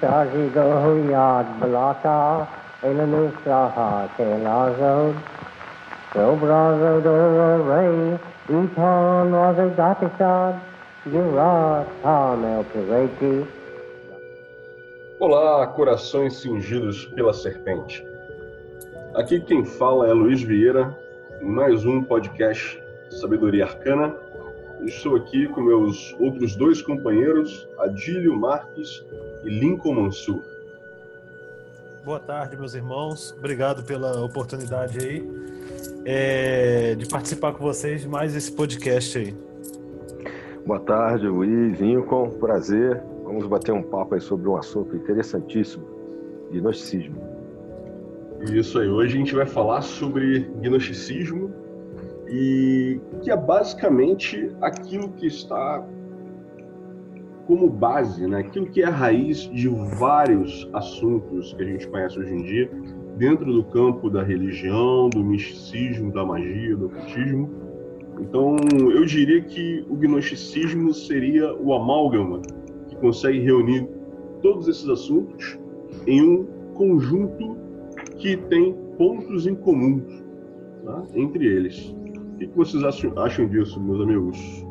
sobrazo yurat hamel pireti Olá, corações cingidos pela serpente. Aqui quem fala é Luiz Vieira, mais um podcast Sabedoria Arcana. Estou aqui com meus outros dois companheiros, Adílio Marques e Lincoln Mansur. Boa tarde, meus irmãos. Obrigado pela oportunidade aí é, de participar com vocês de mais esse podcast aí. Boa tarde, Luiz, Lincoln. Prazer. Vamos bater um papo aí sobre um assunto interessantíssimo, gnosticismo. Isso aí, hoje a gente vai falar sobre gnosticismo e que é basicamente aquilo que está como base, né? aquilo que é a raiz de vários assuntos que a gente conhece hoje em dia, dentro do campo da religião, do misticismo, da magia, do ocultismo. Então, eu diria que o gnosticismo seria o amálgama consegue reunir todos esses assuntos em um conjunto que tem pontos em comum tá? entre eles. O que vocês acham disso, meus amigos?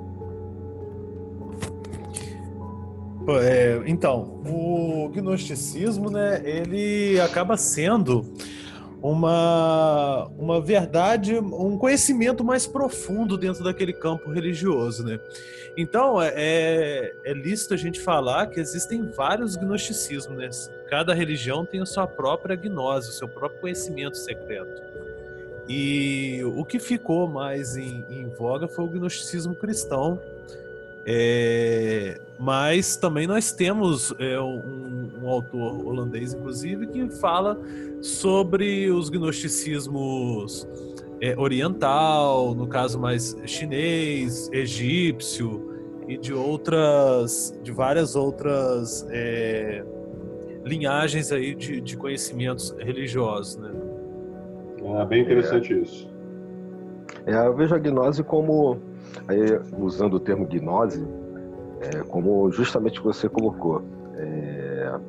É, então, o gnosticismo, né, ele acaba sendo uma, uma verdade, um conhecimento mais profundo dentro daquele campo religioso, né? Então, é, é, é lícito a gente falar que existem vários gnosticismos, né? Cada religião tem a sua própria gnose, o seu próprio conhecimento secreto. E o que ficou mais em, em voga foi o gnosticismo cristão, é, mas também nós temos é, um, um, autor holandês, inclusive, que fala sobre os gnosticismos é, oriental, no caso mais chinês, egípcio e de outras, de várias outras é, linhagens aí de, de, conhecimentos religiosos, né? É bem interessante isso. É, eu vejo a gnose como Aí, usando o termo gnose, é, como justamente você colocou, é,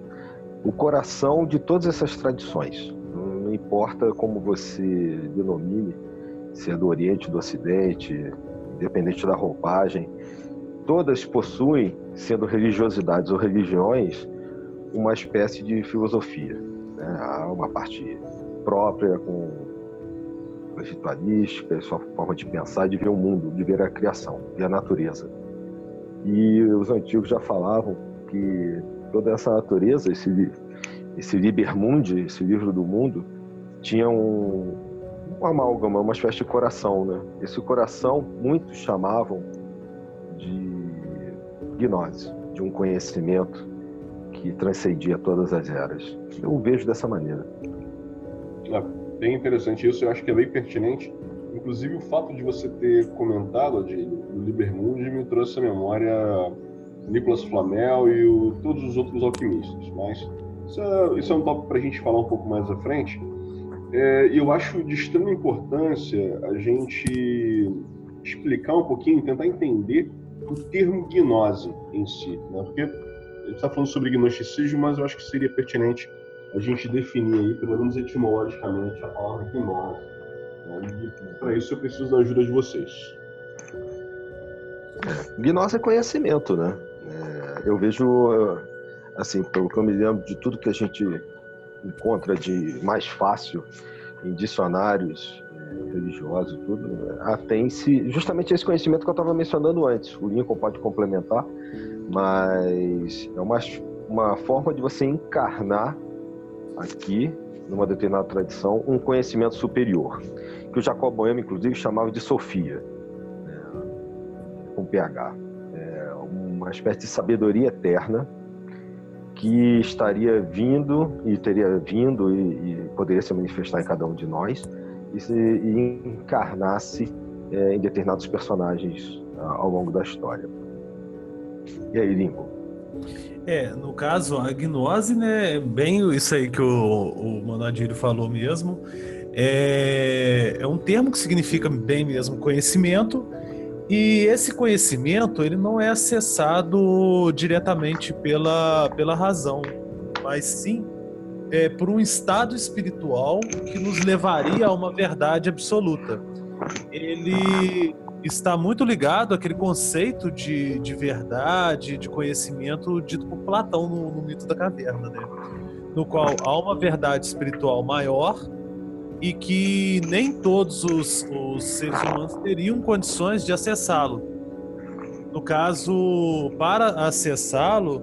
o coração de todas essas tradições. Não importa como você denomine, se é do Oriente, do Ocidente, independente da roupagem, todas possuem, sendo religiosidades ou religiões, uma espécie de filosofia. Né? Há uma parte própria, com ritualística, sua forma de pensar, de ver o mundo, de ver a criação, ver a natureza. E os antigos já falavam que toda essa natureza, esse, esse Liber Mundi, esse livro do mundo, tinha um, um amálgama, uma espécie de coração. Né? Esse coração, muitos chamavam de gnose, de um conhecimento que transcendia todas as eras. Eu vejo dessa maneira. É bem interessante isso, eu acho que é bem pertinente. Inclusive, o fato de você ter comentado de, do Libermundi me trouxe à memória Nicolas Flamel e o, todos os outros alquimistas. Mas isso é, isso é um tópico para a gente falar um pouco mais à frente. É, eu acho de extrema importância a gente explicar um pouquinho, tentar entender o termo gnose em si. Né? Porque a gente está falando sobre gnosticismo, mas eu acho que seria pertinente a gente definir aí, pelo menos etimologicamente, a palavra gnose. Né? Para isso eu preciso da ajuda de vocês. Gnose é conhecimento, né? É, eu vejo, assim, pelo que eu me lembro de tudo que a gente encontra de mais fácil em dicionários é, religiosos e tudo, atém-se justamente esse conhecimento que eu estava mencionando antes. O Lincoln pode complementar, mas é uma, uma forma de você encarnar aqui, numa determinada tradição, um conhecimento superior, que o Jacob Boehme, inclusive, chamava de Sofia, né, com PH. É uma espécie de sabedoria eterna que estaria vindo e teria vindo e, e poderia se manifestar em cada um de nós e, se, e encarnasse é, em determinados personagens ao longo da história. E aí, Lincoln? É, no caso, a gnose, né, bem isso aí que o, o Monadírio falou mesmo, é, é um termo que significa bem mesmo conhecimento, e esse conhecimento, ele não é acessado diretamente pela, pela razão. mas sim é, por um estado espiritual que nos levaria a uma verdade absoluta. Ele está muito ligado àquele conceito de, de verdade, de conhecimento dito por Platão no, no mito da caverna, né? no qual há uma verdade espiritual maior e que nem todos os, os seres humanos teriam condições de acessá-lo. No caso, para acessá-lo,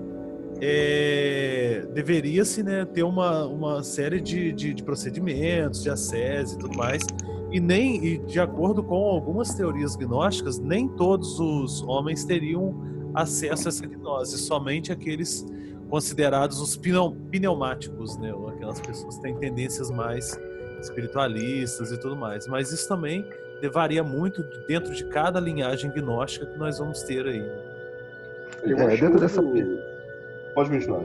é, deveria-se né, ter uma, uma série de, de, de, procedimentos, de acesso e tudo mais. E nem, e de acordo com algumas teorias gnósticas, nem todos os homens teriam acesso a essa gnose, somente aqueles considerados os pneumáticos, né, ou aquelas pessoas que têm tendências mais espiritualistas e tudo mais. Mas isso também varia muito dentro de cada linhagem gnóstica que nós vamos ter aí. É, dentro dessa. Pode continuar.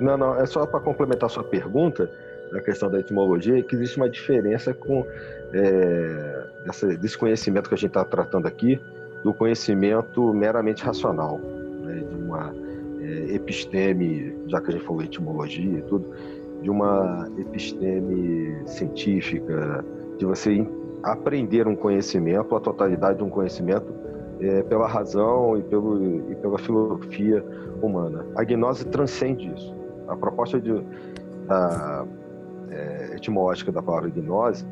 Não, não, é só para complementar sua pergunta, na questão da etimologia, que existe uma diferença com é, dessa, desse conhecimento que a gente está tratando aqui, do conhecimento meramente racional, né, de uma é, episteme, já que a gente falou etimologia e tudo, de uma episteme científica, de você aprender um conhecimento, a totalidade de um conhecimento, é, pela razão e, pelo, e pela filosofia humana. A gnose transcende isso. A proposta de, é, etimológica da palavra gnose,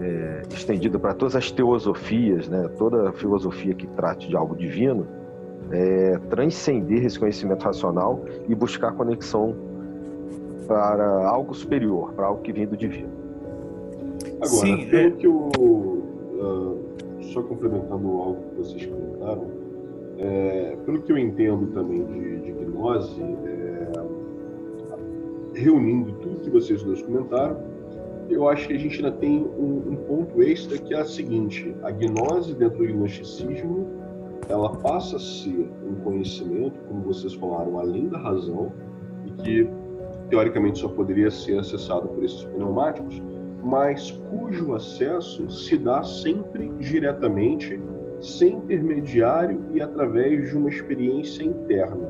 é, estendida para todas as teosofias, né, toda filosofia que trate de algo divino, é transcender esse conhecimento racional e buscar conexão para algo superior, para algo que vem do divino. Agora, Sim, pelo é... que eu. Uh, só complementando algo que vocês comentaram, é, pelo que eu entendo também de, de gnose, é, reunindo tudo que vocês dois comentaram, eu acho que a gente ainda tem um, um ponto extra que é a seguinte: a gnose dentro do gnosticismo ela passa a ser um conhecimento, como vocês falaram, além da razão, e que teoricamente só poderia ser acessado por esses pneumáticos, mas cujo acesso se dá sempre diretamente, sem intermediário e através de uma experiência interna,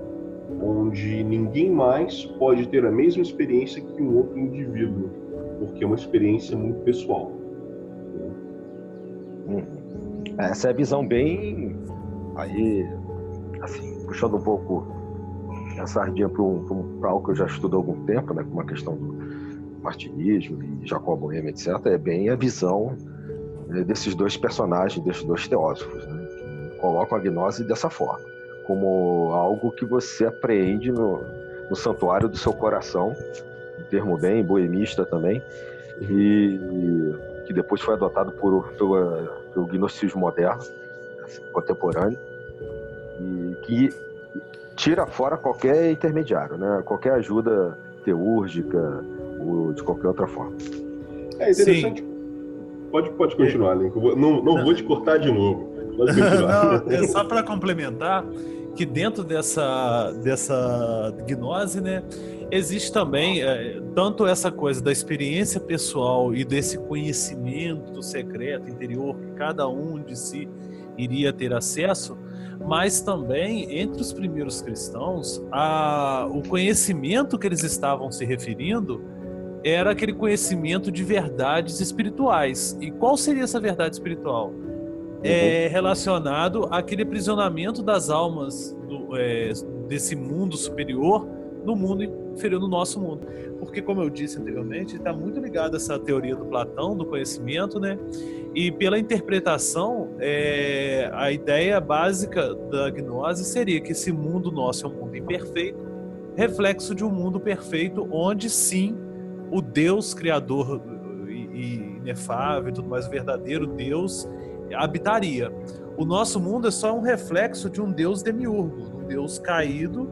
onde ninguém mais pode ter a mesma experiência que um outro indivíduo, porque é uma experiência muito pessoal. Hum. Essa é a visão bem aí, assim, puxando um pouco a sardinha para algo que eu já estudo há algum tempo, né, como a questão do martinismo e Jacob Boehme, etc., é bem a visão né, desses dois personagens, desses dois teósofos, né, que colocam a gnose dessa forma, como algo que você apreende no, no santuário do seu coração, um termo bem boemista também, e, e que depois foi adotado por, pelo, pelo gnosticismo moderno, assim, contemporâneo, e que tira fora qualquer intermediário, né? qualquer ajuda teúrgica ou de qualquer outra forma. É interessante. Sim. Pode, pode continuar, Lincoln. Não, não, não, vou te cortar de novo. não, é só para complementar que dentro dessa, dessa gnose, né, existe também é, tanto essa coisa da experiência pessoal e desse conhecimento secreto interior que cada um de si iria ter acesso, mas também entre os primeiros cristãos, a, o conhecimento que eles estavam se referindo era aquele conhecimento de verdades espirituais. E qual seria essa verdade espiritual? É uhum. relacionado àquele aprisionamento das almas do, é, desse mundo superior no mundo inferior, no nosso mundo. Porque, como eu disse anteriormente, está muito ligado a essa teoria do Platão, do conhecimento, né? E pela interpretação, é, a ideia básica da gnose seria que esse mundo nosso é um mundo imperfeito, reflexo de um mundo perfeito, onde sim o Deus criador e inefável e tudo mais, o verdadeiro Deus, habitaria. O nosso mundo é só um reflexo de um Deus demiurgo, um Deus caído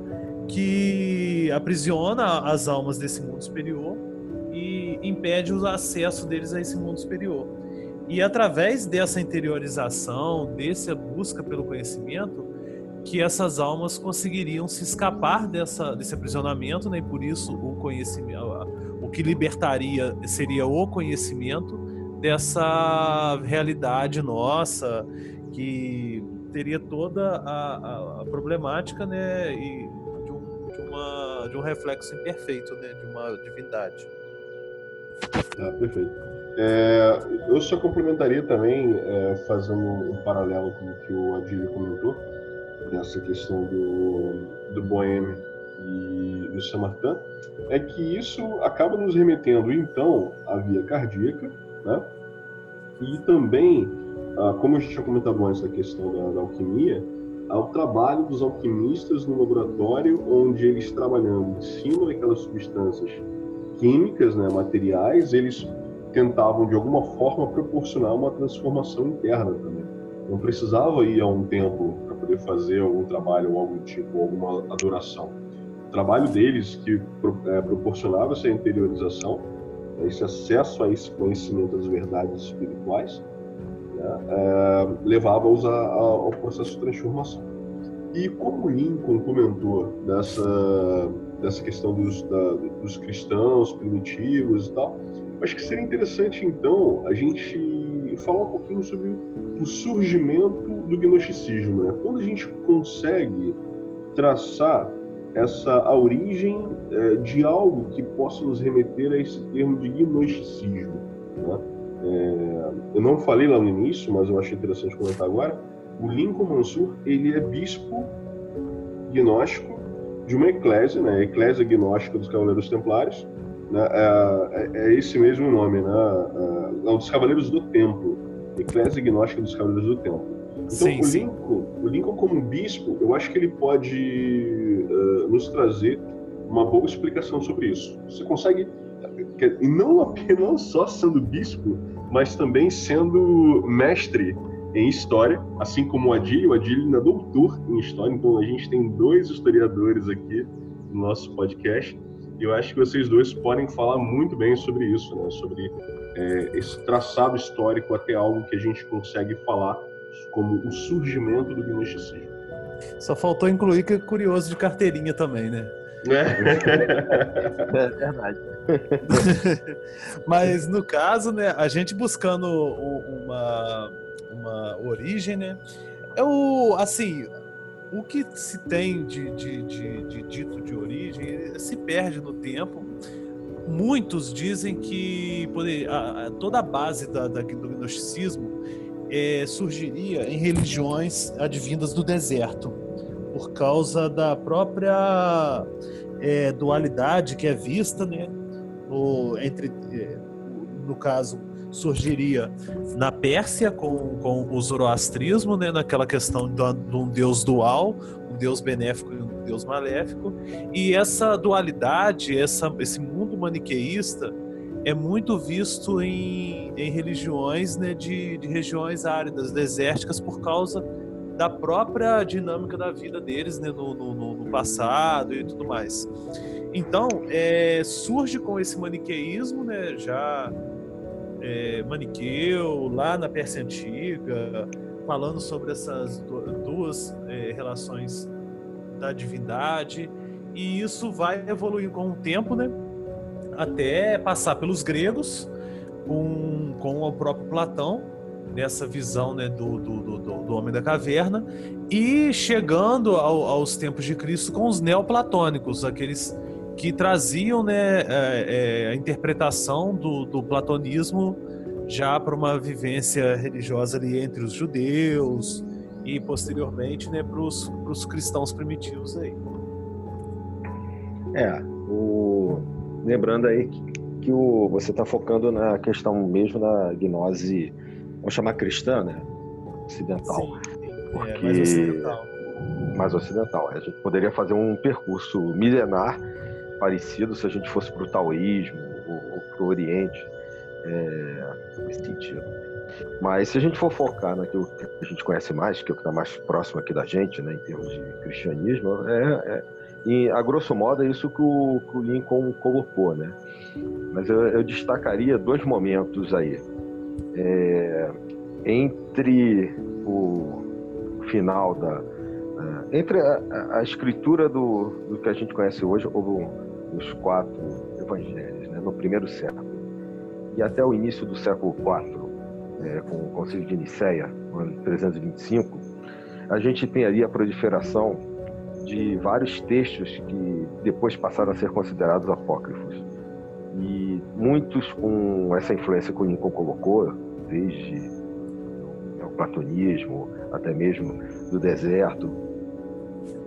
que aprisiona as almas desse mundo superior e impede o acesso deles a esse mundo superior. E através dessa interiorização, dessa busca pelo conhecimento, que essas almas conseguiriam se escapar dessa, desse aprisionamento, né? e por isso o conhecimento, o que libertaria seria o conhecimento dessa realidade nossa, que teria toda a, a, a problemática né? e de, uma, de um reflexo imperfeito né, de uma divindade. Ah, perfeito. É, eu só complementaria também, é, fazendo um paralelo com o que o Adílio comentou, nessa questão do, do Boêmio e do Samartã, é que isso acaba nos remetendo, então, à via cardíaca, né? E também, ah, como a gente tinha comentado antes da questão da, da alquimia, ao trabalho dos alquimistas no laboratório, onde eles trabalhando em cima daquelas substâncias químicas, né, materiais, eles tentavam de alguma forma proporcionar uma transformação interna também. Não precisava ir a um templo para poder fazer algum trabalho ou algum tipo, alguma adoração. O trabalho deles que é, proporcionava essa interiorização, esse acesso a esse conhecimento das verdades espirituais, né, é, levava-os ao processo de transformação. E como Lincoln comentou dessa, dessa questão dos, da, dos cristãos primitivos e tal, acho que seria interessante então a gente falar um pouquinho sobre o surgimento do gnosticismo. Né? Quando a gente consegue traçar essa a origem é, de algo que possa nos remeter a esse termo de gnosticismo. Né? É, eu não falei lá no início, mas eu achei interessante comentar agora. O Lincoln Mansur ele é bispo gnóstico de uma eclésia, né? A eclésia gnóstica dos Cavaleiros Templários. Né? É, é, é esse mesmo nome, né? É, é dos Cavaleiros do Templo. Eclésia Gnóstica dos Cavaleiros do Templo. Então, sim, o, Lincoln, o Lincoln, como bispo, eu acho que ele pode uh, nos trazer uma boa explicação sobre isso. Você consegue, não apenas só sendo bispo, mas também sendo mestre em história, assim como o Adil. O ainda é doutor em história, então a gente tem dois historiadores aqui no nosso podcast. E eu acho que vocês dois podem falar muito bem sobre isso, né? sobre é, esse traçado histórico até algo que a gente consegue falar como o surgimento do gnosticismo. Só faltou incluir que é curioso de carteirinha também, né? É, é verdade. Mas no caso, né, a gente buscando uma, uma origem, né? É o, assim, o que se tem de, de, de, de dito de origem se perde no tempo. Muitos dizem que poder, a, a, toda a base da, da, do gnosticismo é, surgiria em religiões advindas do deserto, por causa da própria é, dualidade que é vista né, no, entre, é, no caso, surgiria na Pérsia com, com o zoroastrismo, né, naquela questão de um deus dual, um deus benéfico e um deus maléfico, e essa dualidade, essa, esse mundo maniqueísta é muito visto em, em religiões né, de, de regiões áridas, desérticas, por causa da própria dinâmica da vida deles né, no, no, no passado e tudo mais. Então, é, surge com esse maniqueísmo, né, já é, maniqueu, lá na Pérsia Antiga, falando sobre essas duas é, relações da divindade, e isso vai evoluir com o tempo, né, até passar pelos gregos, com, com o próprio Platão, nessa visão né, do, do, do, do, homem da caverna, e chegando ao, aos tempos de Cristo com os neoplatônicos, aqueles que traziam né, é, é, a interpretação do, do platonismo já para uma vivência religiosa ali entre os judeus e posteriormente né, para os cristãos primitivos aí. É, o... lembrando aí que, que o... você está focando na questão mesmo da gnose vamos chamar cristã, né? Ocidental. Sim, porque... é, mais ocidental. Mais ocidental. A gente poderia fazer um percurso milenar parecido se a gente fosse para o taoísmo ou, para o Oriente, é, nesse sentido. Mas se a gente for focar naquilo que a gente conhece mais, que é o que está mais próximo aqui da gente, né, em termos de cristianismo, é, é e, a grosso modo é isso que o, que o Lincoln colocou, né? Mas eu, eu destacaria dois momentos aí é, entre o final da. Entre a, a, escritura do, do que a gente conhece hoje, ou os quatro evangelhos, né, no primeiro século, e até o início do século IV, é, com o Concílio de Nicéia, no ano 325, a gente tem ali a proliferação de vários textos que depois passaram a ser considerados apócrifos. E muitos com essa influência que o Lincoln colocou, desde o platonismo até mesmo do deserto,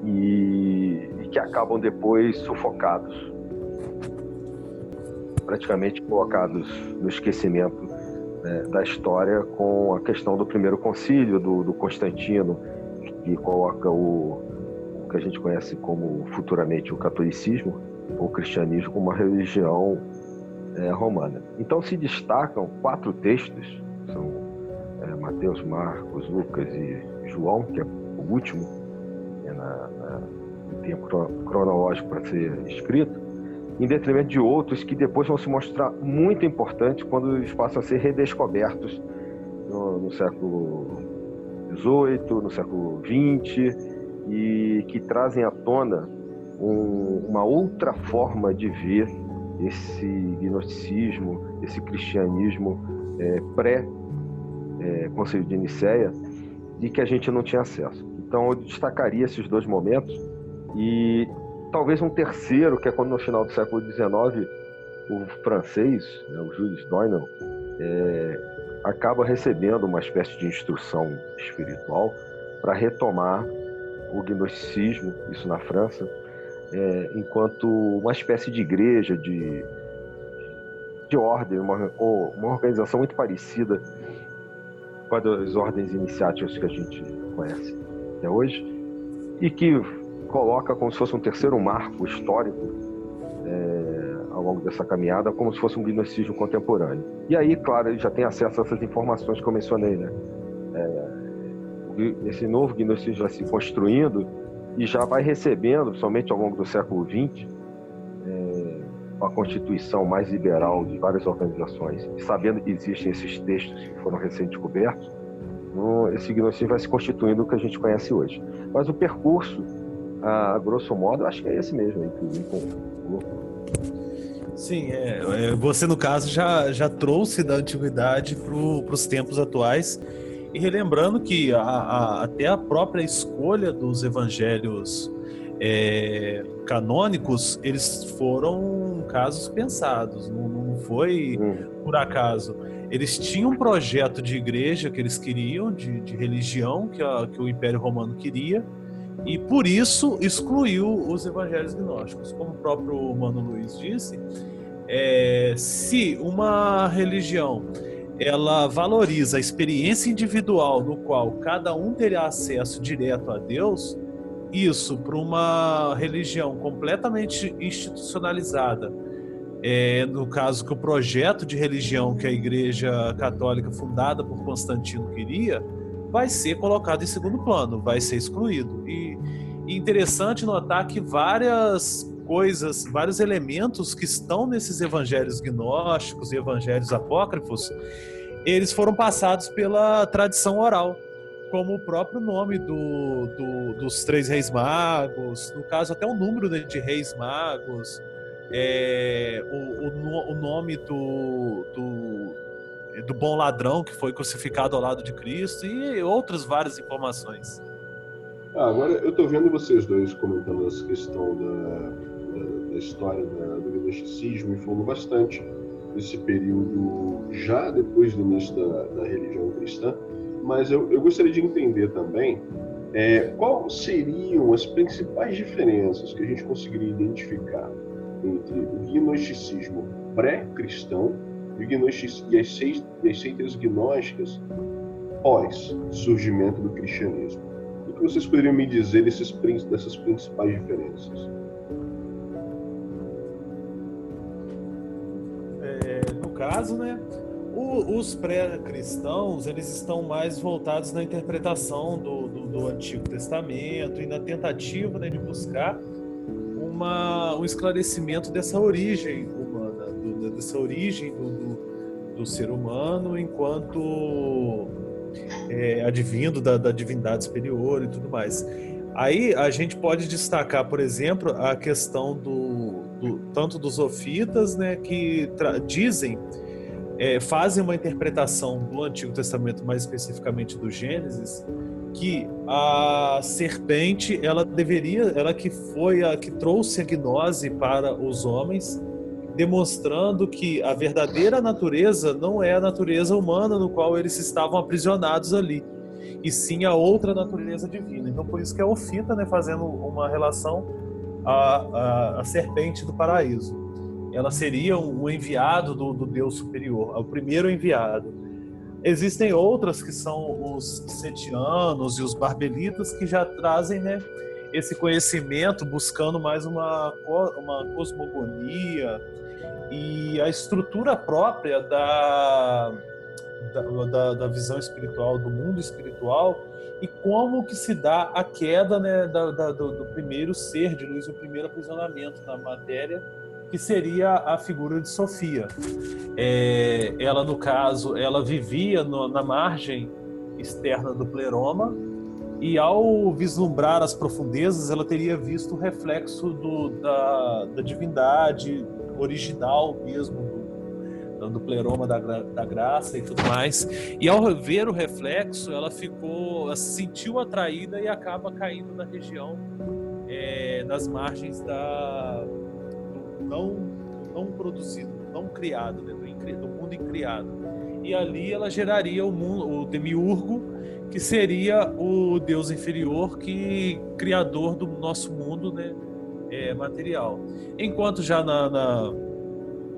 e, e que acabam depois sufocados, praticamente colocados no esquecimento né, da história com a questão do primeiro concílio do, do Constantino, que coloca o, o, que a gente conhece como futuramente o catolicismo, ou o cristianismo, como uma religião é, romana. Então se destacam quatro textos, são é, Mateus, Marcos, Lucas e João, que é o último é na, na, no tempo cronológico para ser escrito, em detrimento de outros que depois vão se mostrar muito importantes quando eles passam a ser redescobertos no, no século XVIII, no século XX, e que trazem à tona um, uma outra forma de ver esse gnosticismo, esse cristianismo é, pré-Conselho é, de Nicéia, e que a gente não tinha acesso. Então eu destacaria esses dois momentos e talvez um terceiro, que é quando no final do século XIX o francês, né, o Jules Doinel, é, acaba recebendo uma espécie de instrução espiritual para retomar o gnosticismo, isso na França, é, enquanto uma espécie de igreja, de, de ordem, uma, uma organização muito parecida com as ordens iniciáticas que a gente conhece até hoje, e que coloca como se fosse um terceiro marco histórico é, ao longo dessa caminhada, como se fosse um gnosticismo contemporâneo. E aí, claro, ele já tem acesso a essas informações que eu mencionei, né? É, esse novo gnosticismo vai se construindo e já vai recebendo, principalmente ao longo do século XX, é, uma constituição mais liberal de várias organizações, e sabendo que existem esses textos que foram recém-descobertos, esse gnosticismo vai se constituindo o que a gente conhece hoje. Mas o percurso a, grosso modo, acho que é esse mesmo aí que o Sim, é, é, você no caso já, já trouxe da antiguidade para os tempos atuais e relembrando que a, a, até a própria escolha dos evangelhos é, canônicos eles foram casos pensados, não, não foi hum. por acaso. Eles tinham um projeto de igreja que eles queriam, de, de religião que, a, que o Império Romano queria, e por isso excluiu os evangelhos gnósticos. Como o próprio Mano Luiz disse, é, se uma religião ela valoriza a experiência individual no qual cada um terá acesso direto a Deus, isso para uma religião completamente institucionalizada, é, no caso que o projeto de religião que a Igreja Católica fundada por Constantino queria, vai ser colocado em segundo plano, vai ser excluído. E, interessante notar que várias coisas, vários elementos que estão nesses evangelhos gnósticos e evangelhos apócrifos, eles foram passados pela tradição oral, como o próprio nome do, do, dos três reis magos, no caso até o número né, de reis magos, é, o, o, o, nome do, do do bom ladrão que foi crucificado ao lado de Cristo e outras várias informações. Ah, agora eu estou vendo vocês dois comentando essa questão da, da, da história da, do gnosticismo e falando bastante desse período já depois do início da, da religião cristã, mas eu, eu gostaria de entender também é, quais seriam as principais diferenças que a gente conseguiria identificar entre o gnosticismo pré-cristão e as, seitas gnósticas pós surgimento do cristianismo. O que vocês poderiam me dizer desses, dessas principais diferenças? É, no caso, né, o, os pré-cristãos eles estão mais voltados na interpretação do, do, do, Antigo Testamento e na tentativa né, de buscar uma, um esclarecimento dessa origem humana, dessa origem do, do ser humano enquanto é, advindo da, da divindade superior e tudo mais. Aí a gente pode destacar, por exemplo, a questão do, do tanto dos ofitas, né, que dizem, é, fazem uma interpretação do Antigo Testamento, mais especificamente do Gênesis, que a serpente ela deveria, ela que foi a que trouxe a gnose para os homens, demonstrando que a verdadeira natureza não é a natureza humana no qual eles estavam aprisionados ali, e sim a outra natureza divina. Então por isso que é Ofita, né, fazendo uma relação à, à, à serpente do paraíso. Ela seria um enviado do, do Deus superior, o primeiro enviado. Existem outras que são os setianos e os barbelitas que já trazem né, esse conhecimento buscando mais uma, uma cosmogonia e a estrutura própria da, da, da, visão espiritual, do mundo espiritual e como que se dá a queda né, da, da, do, do, primeiro ser de luz, o primeiro aprisionamento na matéria que seria a figura de Sofia. É, ela, no caso, ela vivia no, na margem externa do pleroma e ao vislumbrar as profundezas, ela teria visto o reflexo do, da, da divindade original mesmo do, do pleroma da, da graça e tudo mais. E ao ver o reflexo, ela ficou, ela se sentiu atraída e acaba caindo na região, é, nas margens da, não, não produzido, não criado, né? do, do mundo incriado. E ali ela geraria o mundo, o demiurgo, que seria o Deus inferior, que criador do nosso mundo, né? É, material. Enquanto já na, na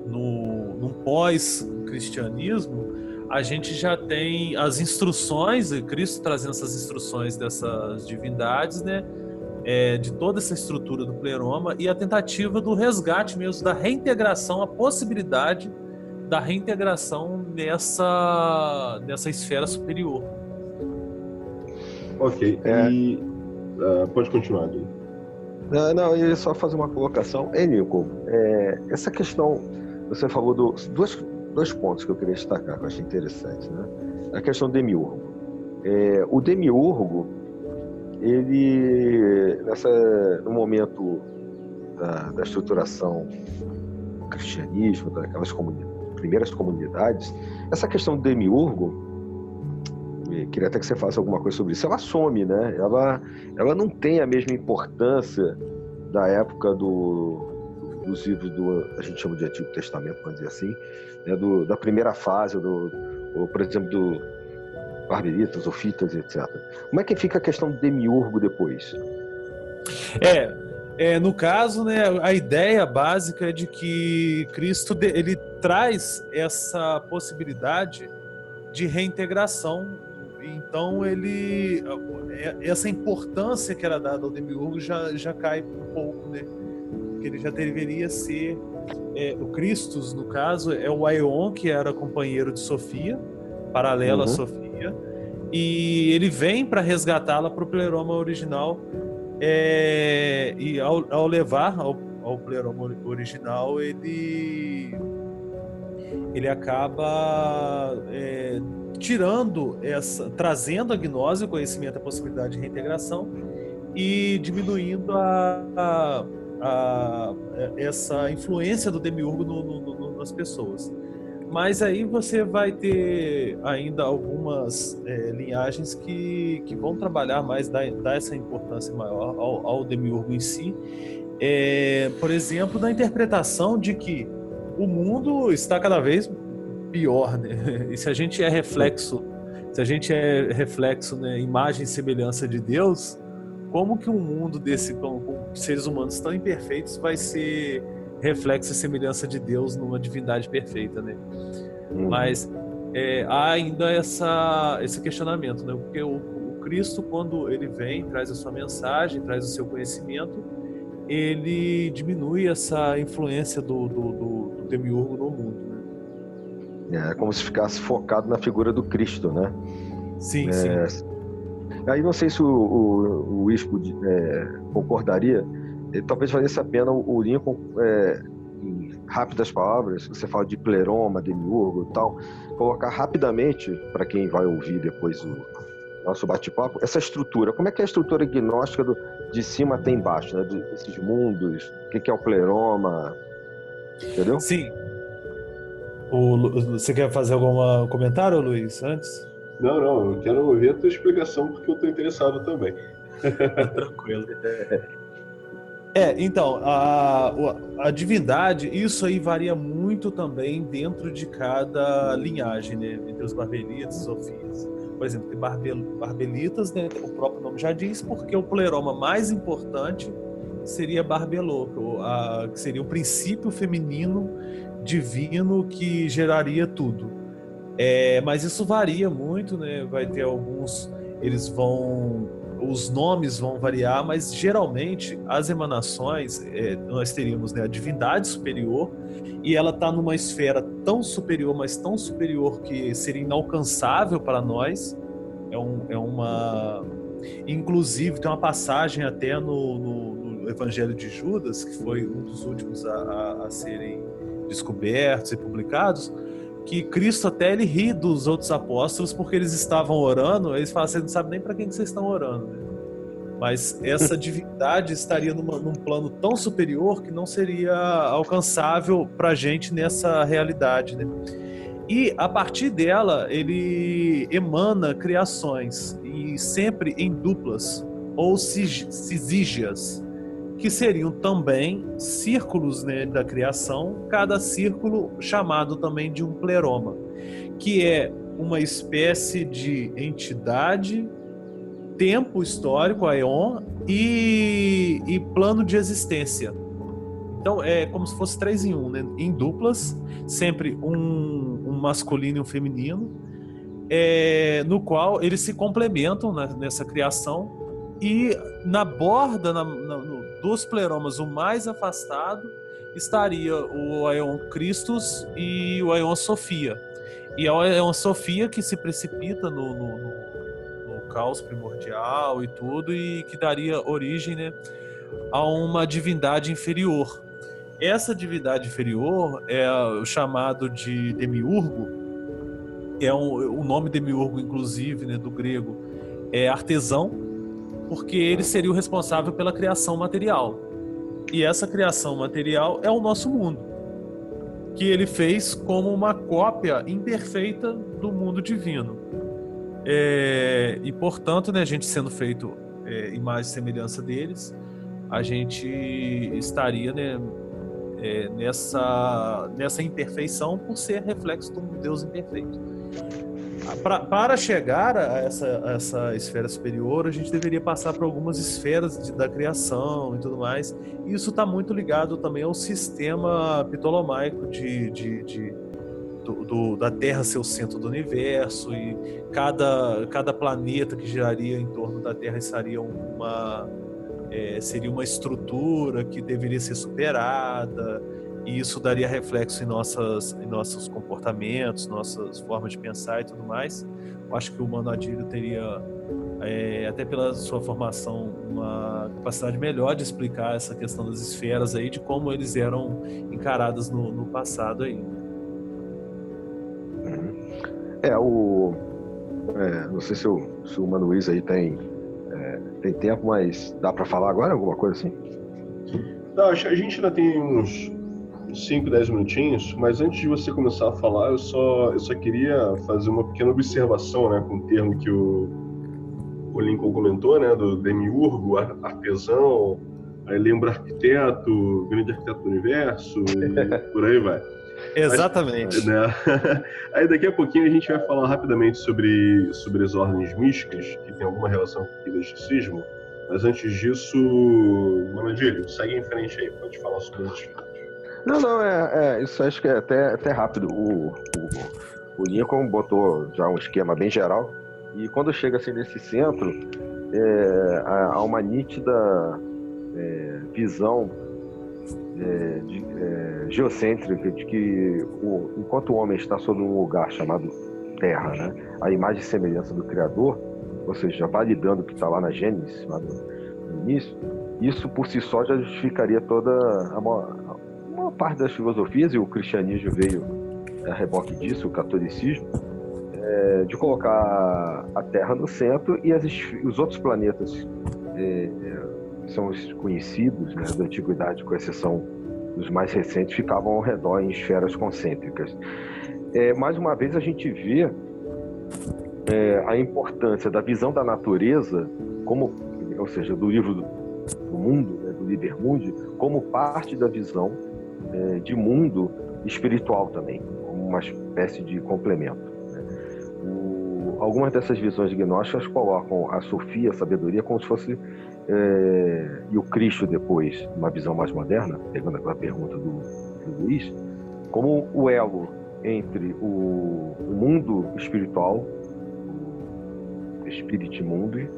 no, no pós-cristianismo, a gente já tem as instruções, Cristo trazendo essas instruções dessas divindades, né? é, de toda essa estrutura do pleroma e a tentativa do resgate mesmo, da reintegração, a possibilidade da reintegração nessa, nessa esfera superior. Ok, é... e uh, pode continuar, Gui. Não, não, eu ia só fazer uma colocação. É, Nico, é, essa questão, você falou dos dois, dois pontos que eu queria destacar, que eu achei interessante, né? A questão do demiurgo. É, o demiurgo, ele nessa no momento da, da estruturação do cristianismo, daquelas comuni primeiras comunidades, essa questão do demiurgo, queria até que você faça alguma coisa sobre isso, ela some, né? Ela, ela não tem a mesma importância da época do, dos livros do, a gente chama de Antigo Testamento, vamos dizer assim, né? do, da primeira fase, do, ou, por exemplo, do, barberitas, ofitas, etc. Como é que fica a questão do demiurgo depois? É, é, no caso, né, a ideia básica é de que Cristo ele traz essa possibilidade de reintegração. Então ele é, essa importância que era dada ao demiurgo já, já cai um pouco, né? Porque ele já deveria ser é, o Christus, no caso, é o Aion, que era companheiro de Sofia, paralelo uhum. a Sofia e ele vem para resgatá-la para o pleroma original. É, e ao, ao levar ao, ao, pleroma original, ele ele acaba é, tirando essa, trazendo a gnose, o conhecimento, a possibilidade de reintegração e diminuindo a, a, a essa influência do demiurgo no, no, no, nas pessoas. Mas aí você vai ter ainda algumas é, linhagens que, que vão trabalhar mais, dar, dar essa importância maior ao, ao demiurgo em si. É, por exemplo, na interpretação de que o mundo está cada vez pior, né? E se a gente é reflexo, se a gente é reflexo, né, imagem e semelhança de Deus, como que um mundo desse com, com seres humanos tão imperfeitos vai ser reflexo e semelhança de Deus numa divindade perfeita, né? Uhum. Mas é, há ainda essa, esse questionamento, né? Porque o, o, Cristo, quando ele vem, traz a sua mensagem, traz o seu conhecimento, ele diminui essa influência do, do, do, do demiurgo no mundo, né? É como se ficasse focado na figura do Cristo, né? Sim, é, sim. Aí não sei se o, o, o Ispo é, concordaria, talvez valesse a pena o Lincoln, é, em rápidas palavras, você fala de pleroma, demiurgo e tal, colocar rapidamente, para quem vai ouvir depois o nosso bate-papo, essa estrutura. Como é que é a estrutura gnóstica do, de cima até embaixo, né? Desses mundos, o que é o pleroma, entendeu? Sim. O, você quer fazer algum comentário, Luiz, antes? Não, não, eu quero ouvir a tua explicação porque eu estou interessado também. Tranquilo. É, então, a, a divindade, isso aí varia muito também dentro de cada linhagem, né? Entre os barbelitas e sofias. Por exemplo, tem barbel, barbelitas, né? O próprio nome já diz, porque o pleroma mais importante seria barbelô, que seria o princípio feminino divino que geraria tudo. É, mas isso varia muito, né? Vai ter alguns, eles vão os nomes vão variar, mas geralmente as emanações, é, nós teríamos né, a divindade superior, e ela está numa esfera tão superior, mas tão superior que seria inalcançável para nós. É, um, é uma. Inclusive, tem uma passagem até no, no, no, Evangelho de Judas, que foi um dos últimos a, a, a serem descobertos e publicados, que Cristo até ele ri dos outros apóstolos porque eles estavam orando, eles falam, você não sabe nem para quem que vocês estão orando. Né? Mas essa divindade estaria numa, num plano tão superior que não seria alcançável para a gente nessa realidade. Né? E a partir dela, ele emana criações, e sempre em duplas, ou cisígias que seriam também círculos né, da criação, cada círculo chamado também de um pleroma, que é uma espécie de entidade, tempo histórico, aeon, e, e plano de existência. Então é como se fosse três em um, né? em duplas, sempre um, um masculino e um feminino, é, no qual eles se complementam né, nessa criação e na borda, na, na, no, dos pleromas, o mais afastado, estaria o Aeon Christus e o Aeon Sofia. E é o Aeon Sofia que se precipita no, no, no, no caos primordial e tudo, e que daria origem né, a uma divindade inferior. Essa divindade inferior é o chamado de demiurgo, é um, o nome demiurgo, inclusive, né, do grego, é artesão, porque ele seria o responsável pela criação material. E essa criação material é o nosso mundo, que ele fez como uma cópia imperfeita do mundo divino. É, e portanto, né, a gente sendo feito é, imagem e semelhança deles, a gente estaria né, é, nessa, nessa imperfeição por ser reflexo de um Deus imperfeito pra, para chegar a essa, a essa esfera superior, a gente deveria passar por algumas esferas de, da criação e tudo mais. E isso está muito ligado também ao sistema ptolomaico de, de, de do, do, da Terra ser o centro do universo e cada, cada planeta que giraria em torno da Terra seria uma é, seria uma estrutura que deveria ser superada e isso daria reflexo em, nossas, em nossos comportamentos, nossas formas de pensar e tudo mais. Eu acho que o Mano Adílio teria, é, até pela sua formação, uma capacidade melhor de explicar essa questão das esferas aí, de como eles eram encaradas no, no passado aí. É, o. É, não sei se o, se o Mano Luiz aí tem, é, tem tempo, mas dá para falar agora alguma coisa assim? Não, a gente ainda tem uns 5, 10 minutinhos, mas antes de você começar a falar, eu só, eu só queria fazer uma pequena observação né, com o termo que o, o Lincoln comentou, né, do demiurgo, artesão, aí lembra arquiteto, grande arquiteto do universo, por aí vai. Exatamente. né? Aí daqui a pouquinho a gente vai falar rapidamente sobre, sobre as ordens místicas, que tem alguma relação com o misticismo. Mas antes disso, Manadilho, segue em frente aí, pode falar sobre as não, não, é, é, isso acho que é até, até rápido. O, o, o Lincoln botou já um esquema bem geral. E quando chega assim nesse centro, é, há uma nítida é, visão é, de, é, geocêntrica de que o, enquanto o homem está sobre um lugar chamado Terra, né, a imagem e semelhança do Criador, ou seja, validando o que está lá na Gênesis, lá no, no, início, isso por si só já justificaria toda a, uma parte das filosofias, e o cristianismo veio a reboque disso, o catolicismo, é, de colocar a Terra no centro e as, os outros planetas é, é, são os conhecidos né, da antiguidade, com exceção dos mais recentes, ficavam ao redor em esferas concêntricas. É, mais uma vez a gente vê é, a importância da visão da natureza, como, ou seja, do livro do, do mundo, né, do Liber Mundi, como parte da visão é, de mundo espiritual também, como uma espécie de complemento. Né? O, algumas dessas visões gnósticas colocam a Sofia, a sabedoria, como se fosse é, e o Cristo depois, uma visão mais moderna, pegando aquela pergunta do, do Luiz, como o elo entre o, o mundo espiritual, o Spirit Mundi,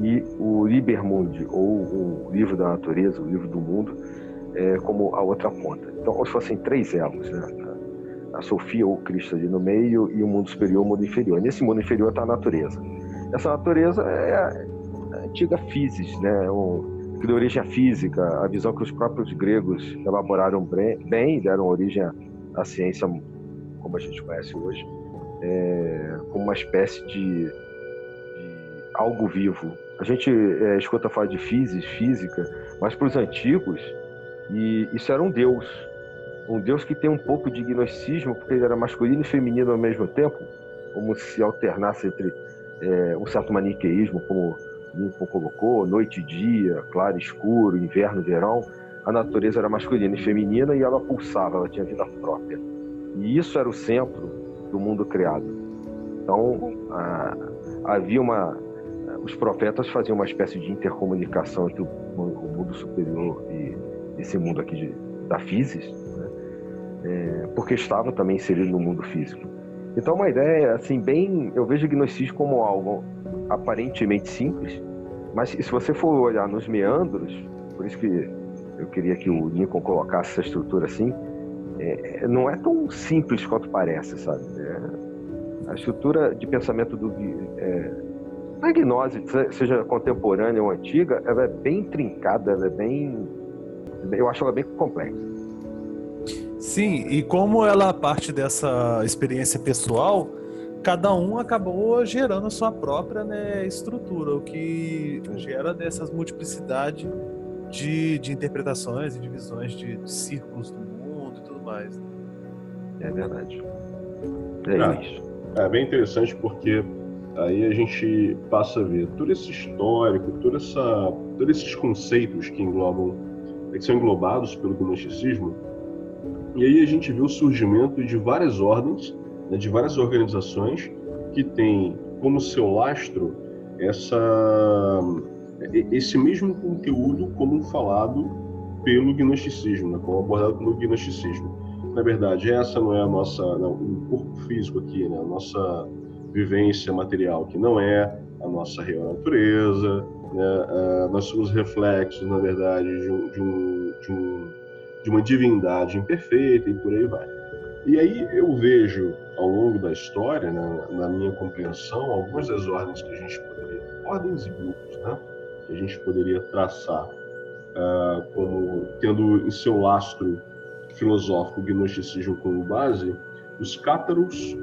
e o Liber Mundi, ou o livro da natureza, o livro do mundo, é, como a outra ponta. Então, como se fossem três elos, né? A Sofia ou o Cristo ali no meio e o mundo superior, o mundo inferior. Nesse mundo inferior está a natureza. Essa natureza é a antiga physis, né? Que deu origem à física, a visão que os próprios gregos elaboraram bem, deram origem à ciência como a gente conhece hoje, é, como uma espécie de, de algo vivo. A gente é, escuta falar de physis, física, mas para os antigos, e isso era um deus. Um deus que tem um pouco de gnosticismo, porque ele era masculino e feminino ao mesmo tempo, como se alternasse entre é, um certo maniqueísmo, como Lincoln colocou, noite e dia, claro e escuro, inverno e verão. A natureza era masculina e feminina e ela pulsava, ela tinha vida própria. E isso era o centro do mundo criado. Então, a, havia uma. Os profetas faziam uma espécie de intercomunicação entre o, o mundo superior e esse mundo aqui de, da física, né? é, porque estava também inserido no mundo físico. Então, uma ideia, assim, bem. Eu vejo o gnosticismo como algo aparentemente simples, mas se você for olhar nos meandros, por isso que eu queria que o Lincoln colocasse essa estrutura assim, é, não é tão simples quanto parece, sabe? É, a estrutura de pensamento do é, a gnose, seja contemporânea ou antiga, ela é bem intrincada, ela é bem, eu acho ela bem complexa. Sim, e como ela parte dessa experiência pessoal, cada um acabou gerando a sua própria né, estrutura, o que gera dessas multiplicidade de, de interpretações e de visões de, de círculos do mundo e tudo mais. É verdade. É, é isso. É bem interessante porque aí a gente passa a ver todo esse histórico, toda essa, todos esses conceitos que englobam, que são englobados pelo gnosticismo, e aí a gente vê o surgimento de várias ordens, né, de várias organizações que têm como seu lastro essa, esse mesmo conteúdo como falado pelo gnosticismo, né, como abordado pelo gnosticismo. Na verdade, essa não é a nossa, não, o corpo físico aqui, né, a nossa vivência material, que não é a nossa real natureza, né, uh, nós somos reflexos, na verdade, de de um, de um de uma divindade imperfeita e por aí vai. E aí eu vejo ao longo da história, né, na minha compreensão, algumas das ordens que a gente poderia, ordens e grupos, né, que a gente poderia traçar uh, como tendo em seu lastro filosófico o gnosticismo como base, os cátaros,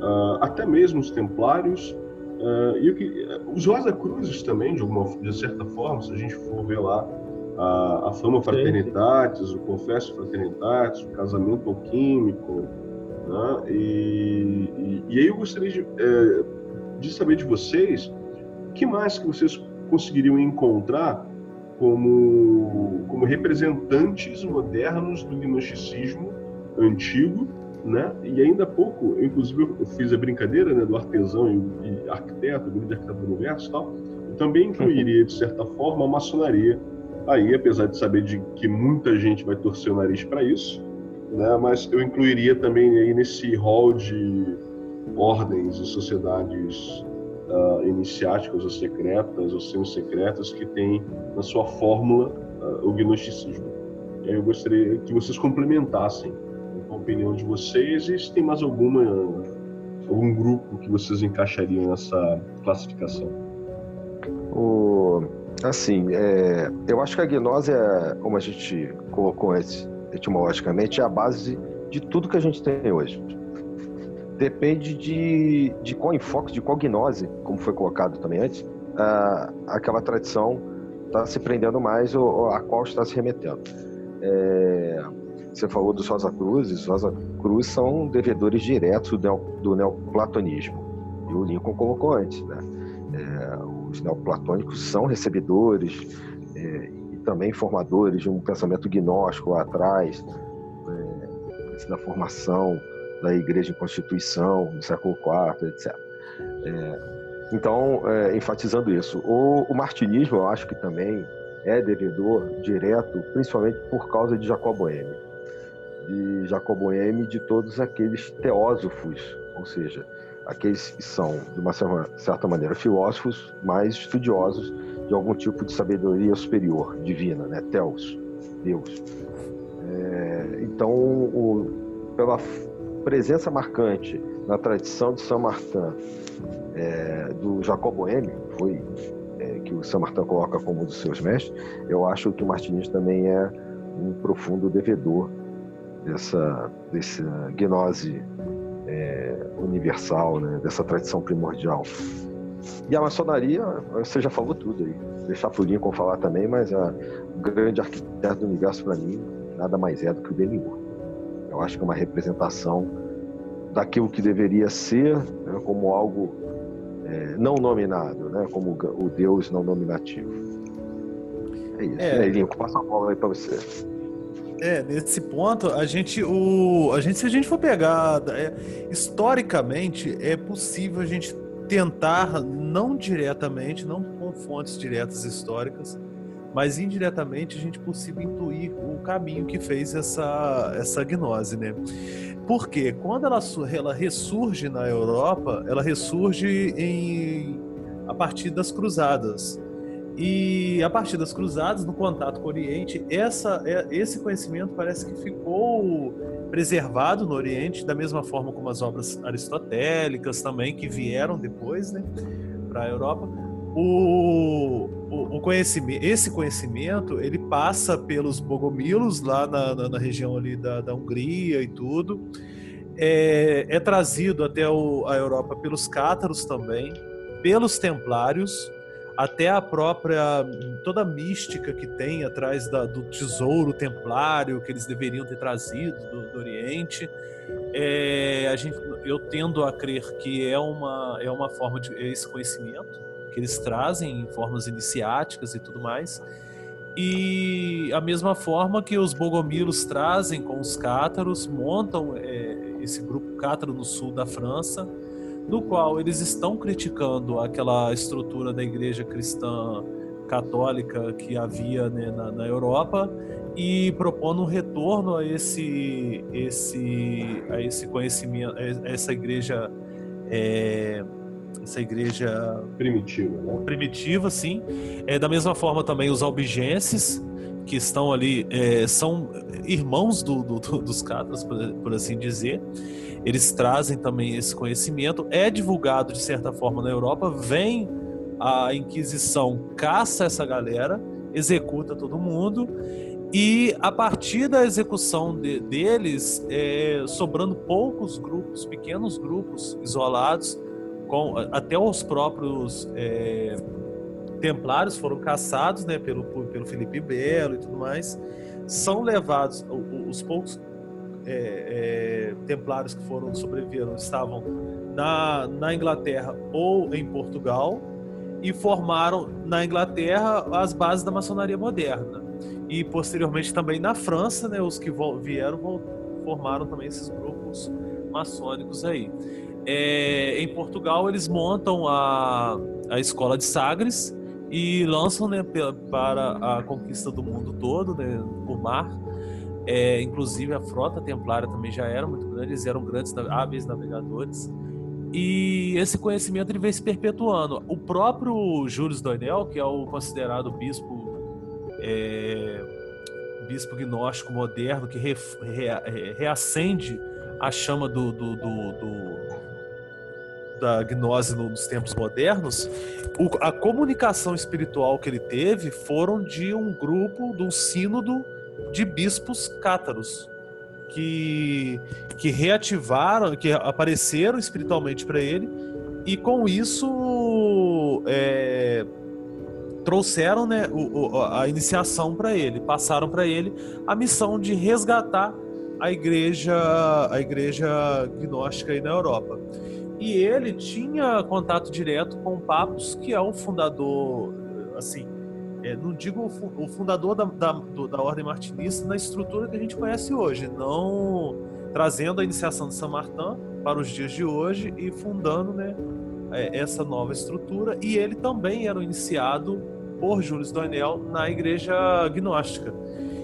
uh, até mesmo os templários, uh, e o que, os Rosa Cruzes também, de, alguma, de certa forma, se a gente for ver lá a, a Fama Fraternitatis, o Confesso Fraternitatis, o Casamento Alquímico, né? e, e, e, aí eu gostaria de, é, de saber de vocês o que mais que vocês conseguiriam encontrar como, como representantes modernos do gnosticismo antigo, né? E ainda há pouco, eu, inclusive, eu fiz a brincadeira né, do artesão e, e arquiteto, grande arquiteto do universo e tal. Eu também incluiria, de certa forma, a maçonaria aí, apesar de saber de que muita gente vai torcer o nariz para isso, né? Mas eu incluiria também aí nesse hall de ordens e sociedades uh, iniciáticas ou secretas ou semi-secretas que tem na sua fórmula uh, o gnosticismo. E aí eu gostaria que vocês complementassem opinião de vocês e se tem mais alguma algum grupo que vocês encaixariam nessa classificação. O Assim, é, eu acho que a gnose, é, como a gente colocou etimologicamente, é a base de tudo que a gente tem hoje. Depende de, de qual enfoque, de qual gnose, como foi colocado também antes, a, aquela tradição está se prendendo mais ou, ou, a qual está se remetendo. É, você falou dos Rosa Cruzes, os Rosa Cruz são devedores diretos do, neo, do neoplatonismo. E o Lincoln colocou antes, né? É, os neoplatônicos são recebedores é, e também formadores de um pensamento gnóstico lá atrás, é, da formação da Igreja em Constituição no século IV, etc. É, então, é, enfatizando isso, o, o martinismo, eu acho que também é devedor direto, principalmente por causa de Jacob Boehme. De Jacob Boehme de todos aqueles teósofos, ou seja, aqueles que são, de uma certa maneira, filósofos, mas estudiosos de algum tipo de sabedoria superior, divina, né? Teos, Deus. É, então, o, pela presença marcante na tradição de São Martin, é, do Jacob Boehme, foi é, que o São Martin coloca como um dos seus mestres, eu acho que o Martinez também é um profundo devedor dessa, dessa gnose é, universal, né, dessa tradição primordial. E a maçonaria, você já falou tudo aí. Deixar pro Lincoln falar também, mas a, o grande arquiteto do universo para mim nada mais é do que o Demiurgo. Eu acho que é uma representação daquilo que deveria ser né, como algo é, não nominado, né, como o Deus não nominativo. É isso. É, né, Lincoln, passa a bola aí para você. É, nesse ponto, a gente, o, a gente, se a gente for pegar, é, historicamente, é possível a gente tentar, não diretamente, não com fontes diretas históricas, mas indiretamente a gente possível intuir o caminho que fez essa, essa gnose, né? Porque quando ela, ela ressurge na Europa, ela ressurge em, a partir das cruzadas. E a partir das cruzadas, no contato com o Oriente, essa, é, esse conhecimento parece que ficou preservado no Oriente, da mesma forma como as obras aristotélicas também, que vieram depois né, para a Europa. O, o, o, conhecimento, esse conhecimento ele passa pelos bogomilos lá na, na, na região ali da, da Hungria e tudo. É, é trazido até o, a Europa pelos cátaros também, pelos templários até a própria toda a mística que tem atrás da, do tesouro templário que eles deveriam ter trazido do, do Oriente. É, a gente, eu tendo a crer que é uma, é uma forma de é esse conhecimento que eles trazem em formas iniciáticas e tudo mais. E a mesma forma que os bogomilos trazem com os cátaros, montam é, esse grupo cátaro no sul da França, no qual eles estão criticando aquela estrutura da igreja cristã católica que havia né, na, na, Europa e propondo um retorno a esse, esse, a esse conhecimento, a essa igreja, é, essa igreja primitiva, né? primitiva, sim. É da mesma forma também os albigenses que estão ali é, são irmãos do, do, dos cátaros, por, por assim dizer eles trazem também esse conhecimento, é divulgado de certa forma na Europa, vem a Inquisição, caça essa galera, executa todo mundo, e a partir da execução de, deles, é, sobrando poucos grupos, pequenos grupos isolados, com, até os próprios é, templários foram caçados né, pelo, pelo Felipe Belo e tudo mais, são levados, os poucos é, é, templários que foram sobreviveram estavam na, na Inglaterra ou em Portugal e formaram na Inglaterra as bases da maçonaria moderna e posteriormente também na França, né, os que vieram formaram também esses grupos maçônicos aí. É, em Portugal eles montam a, a escola de Sagres e lançam né, para a conquista do mundo todo, né, por mar é, inclusive a frota templária também já era muito grande, eles eram grandes hábeis navegadores. E esse conhecimento ele vem se perpetuando. O próprio Júlio Doinel, que é o considerado bispo é, bispo gnóstico moderno, que re, re, reacende a chama do, do, do, do da gnose nos tempos modernos, o, a comunicação espiritual que ele teve foram de um grupo, de um sínodo de bispos cátaros que, que reativaram, que apareceram espiritualmente para ele e com isso é, trouxeram né, o, a iniciação para ele, passaram para ele a missão de resgatar a igreja, a igreja gnóstica aí na Europa. E ele tinha contato direto com o Papos, que é o fundador, assim, é, não digo o fundador da, da, da Ordem Martinista na estrutura que a gente conhece hoje, não trazendo a iniciação de São Martin para os dias de hoje e fundando né, é, essa nova estrutura. E ele também era iniciado por Júlio Doinel na igreja gnóstica.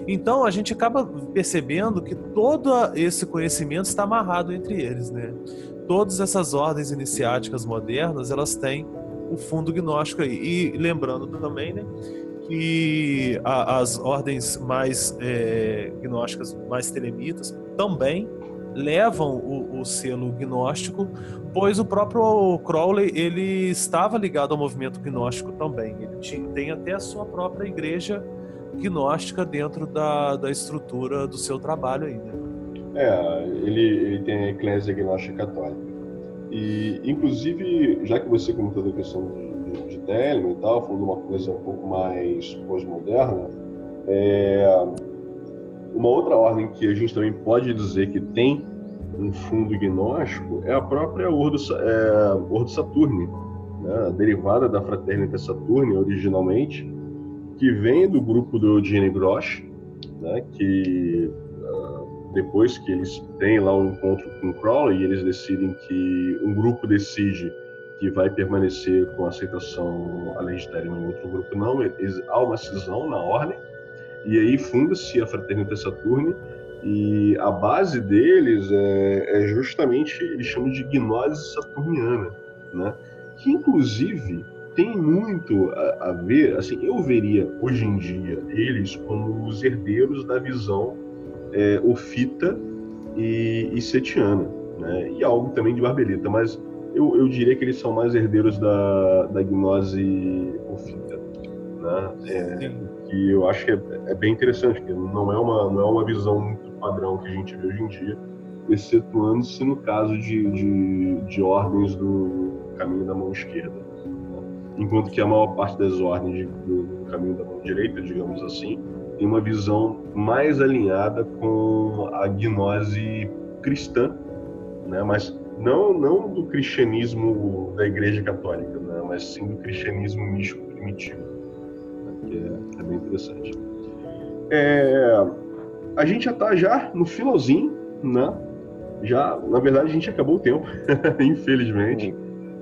Então a gente acaba percebendo que todo esse conhecimento está amarrado entre eles, né? Todas essas ordens iniciáticas modernas, elas têm o fundo gnóstico aí. E lembrando também, né, que a, as ordens mais é, gnósticas, mais telemitas, também levam o, o, selo gnóstico, pois o próprio Crowley ele estava ligado ao movimento gnóstico também. Ele tinha, tem até a sua própria igreja gnóstica dentro da, da estrutura do seu trabalho aí, né? É, ele, ele tem a Eclésia Gnóstica Católica. E, inclusive, já que você comentou da questão de, de, de Telemann e tal, falando uma coisa um pouco mais pós-moderna, é, uma outra ordem que a gente também pode dizer que tem um fundo gnóstico é a própria Ordo, é, Ordo Saturni, né, derivada da Fraternita Saturni originalmente, que vem do grupo do Eugene Grosch, né, que uh, depois que eles têm lá um encontro com Crowley, eles decidem que um grupo decide que vai permanecer com aceitação a legislativa e outro grupo não, há uma cisão na ordem, e aí funda-se a Fraternita Saturni, e a base deles é, é, justamente, eles chamam de gnose saturniana, né? que inclusive tem muito a, a, ver, assim, eu veria hoje em dia eles como os herdeiros da visão é, ofita e, e setiana, né? e algo também de barbelita, mas eu, eu diria que eles são mais herdeiros da, da gnose ofita, né? É, que eu acho que é, é, bem interessante, que não é uma, não é uma visão muito padrão que a gente vê hoje em dia, excetuando-se no caso de, de, de ordens do caminho da mão esquerda enquanto que a maior parte das ordens do caminho da mão direita, digamos assim, tem uma visão mais alinhada com a gnose cristã, né? mas não, não do cristianismo da Igreja Católica, né? mas sim do cristianismo místico primitivo, né? que é, é, bem interessante. É, a gente já está já no finalzinho, né? Já, na verdade, a gente acabou o tempo, infelizmente.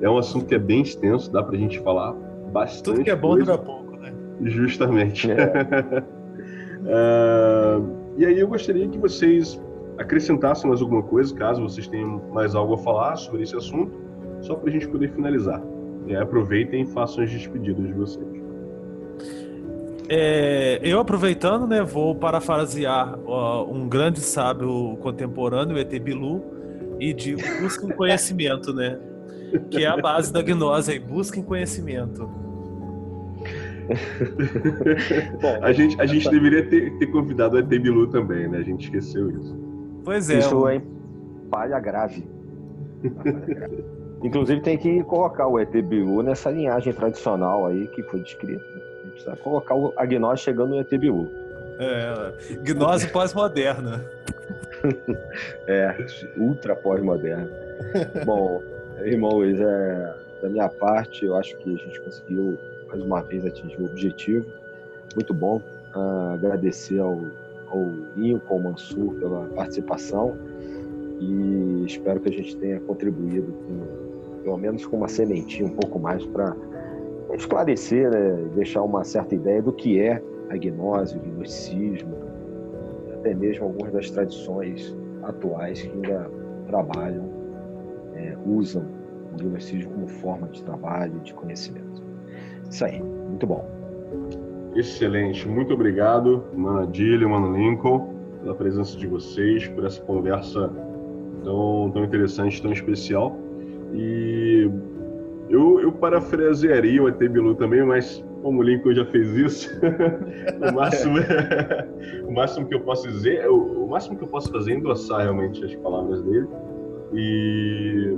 É um assunto que é bem extenso, dá pra gente falar bastante. Tudo que é bom coisa. dura pouco, né? Justamente. É. uh, e aí eu gostaria que vocês acrescentassem mais alguma coisa, caso vocês tenham mais algo a falar sobre esse assunto, só para a gente poder finalizar. E aproveitem e façam as despedidas de vocês. É, eu aproveitando, né, vou parafrasear uh, um grande sábio contemporâneo, E.T. Bilu, e digo, busquem conhecimento, né? que é a base da gnose aí, busquem conhecimento. Bom, a gente, a gente deveria ter, ter convidado o ET Bilu também, né? A gente esqueceu isso. Pois é. Isso é palha grave. Inclusive tem que colocar o ET Bilu nessa linhagem tradicional aí que foi descrita. A gente precisa colocar a gnose chegando no ET Bilu. É, gnose pós-moderna. é, ultra pós-moderna. Bom, Irmão Luiz, é, da minha parte, eu acho que a gente conseguiu mais uma vez atingir o objetivo. Muito bom. Uh, agradecer ao, ao Lincoln, ao Mansur pela participação e espero que a gente tenha contribuído com, pelo menos com uma sementinha um pouco mais para esclarecer, né, deixar uma certa ideia do que é a gnose, o gnosticismo, até mesmo algumas das tradições atuais que ainda trabalham é, usam o gnosticismo como forma de trabalho, de conhecimento. Isso aí, muito bom. Excelente, muito obrigado, Mano Adílio, Mano Lincoln, pela presença de vocês, por essa conversa tão, tão interessante, tão especial. E eu, eu parafrasearia o ET Bilu também, mas como o Lincoln já fez isso, o, máximo, o máximo que eu posso dizer, o, o máximo que eu posso fazer é endossar realmente as palavras dele e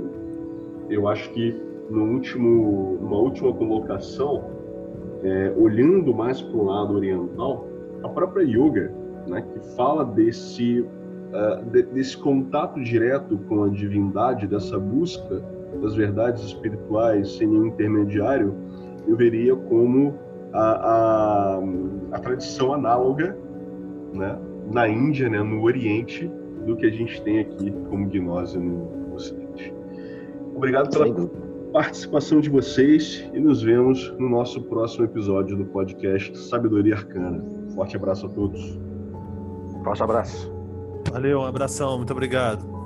eu acho que no último, última colocação, é, olhando mais para o lado oriental, a própria yoga, né, que fala desse, uh, de, desse contato direto com a divindade, dessa busca das verdades espirituais sem nenhum intermediário, eu veria como a, a, a tradição análoga né, na Índia, né, no Oriente, do que a gente tem aqui como gnose no Ocidente. Obrigado pela participação de vocês e nos vemos no nosso próximo episódio do podcast Sabedoria Arcana. Forte abraço a todos. Forte abraço. Valeu, um abração, muito obrigado.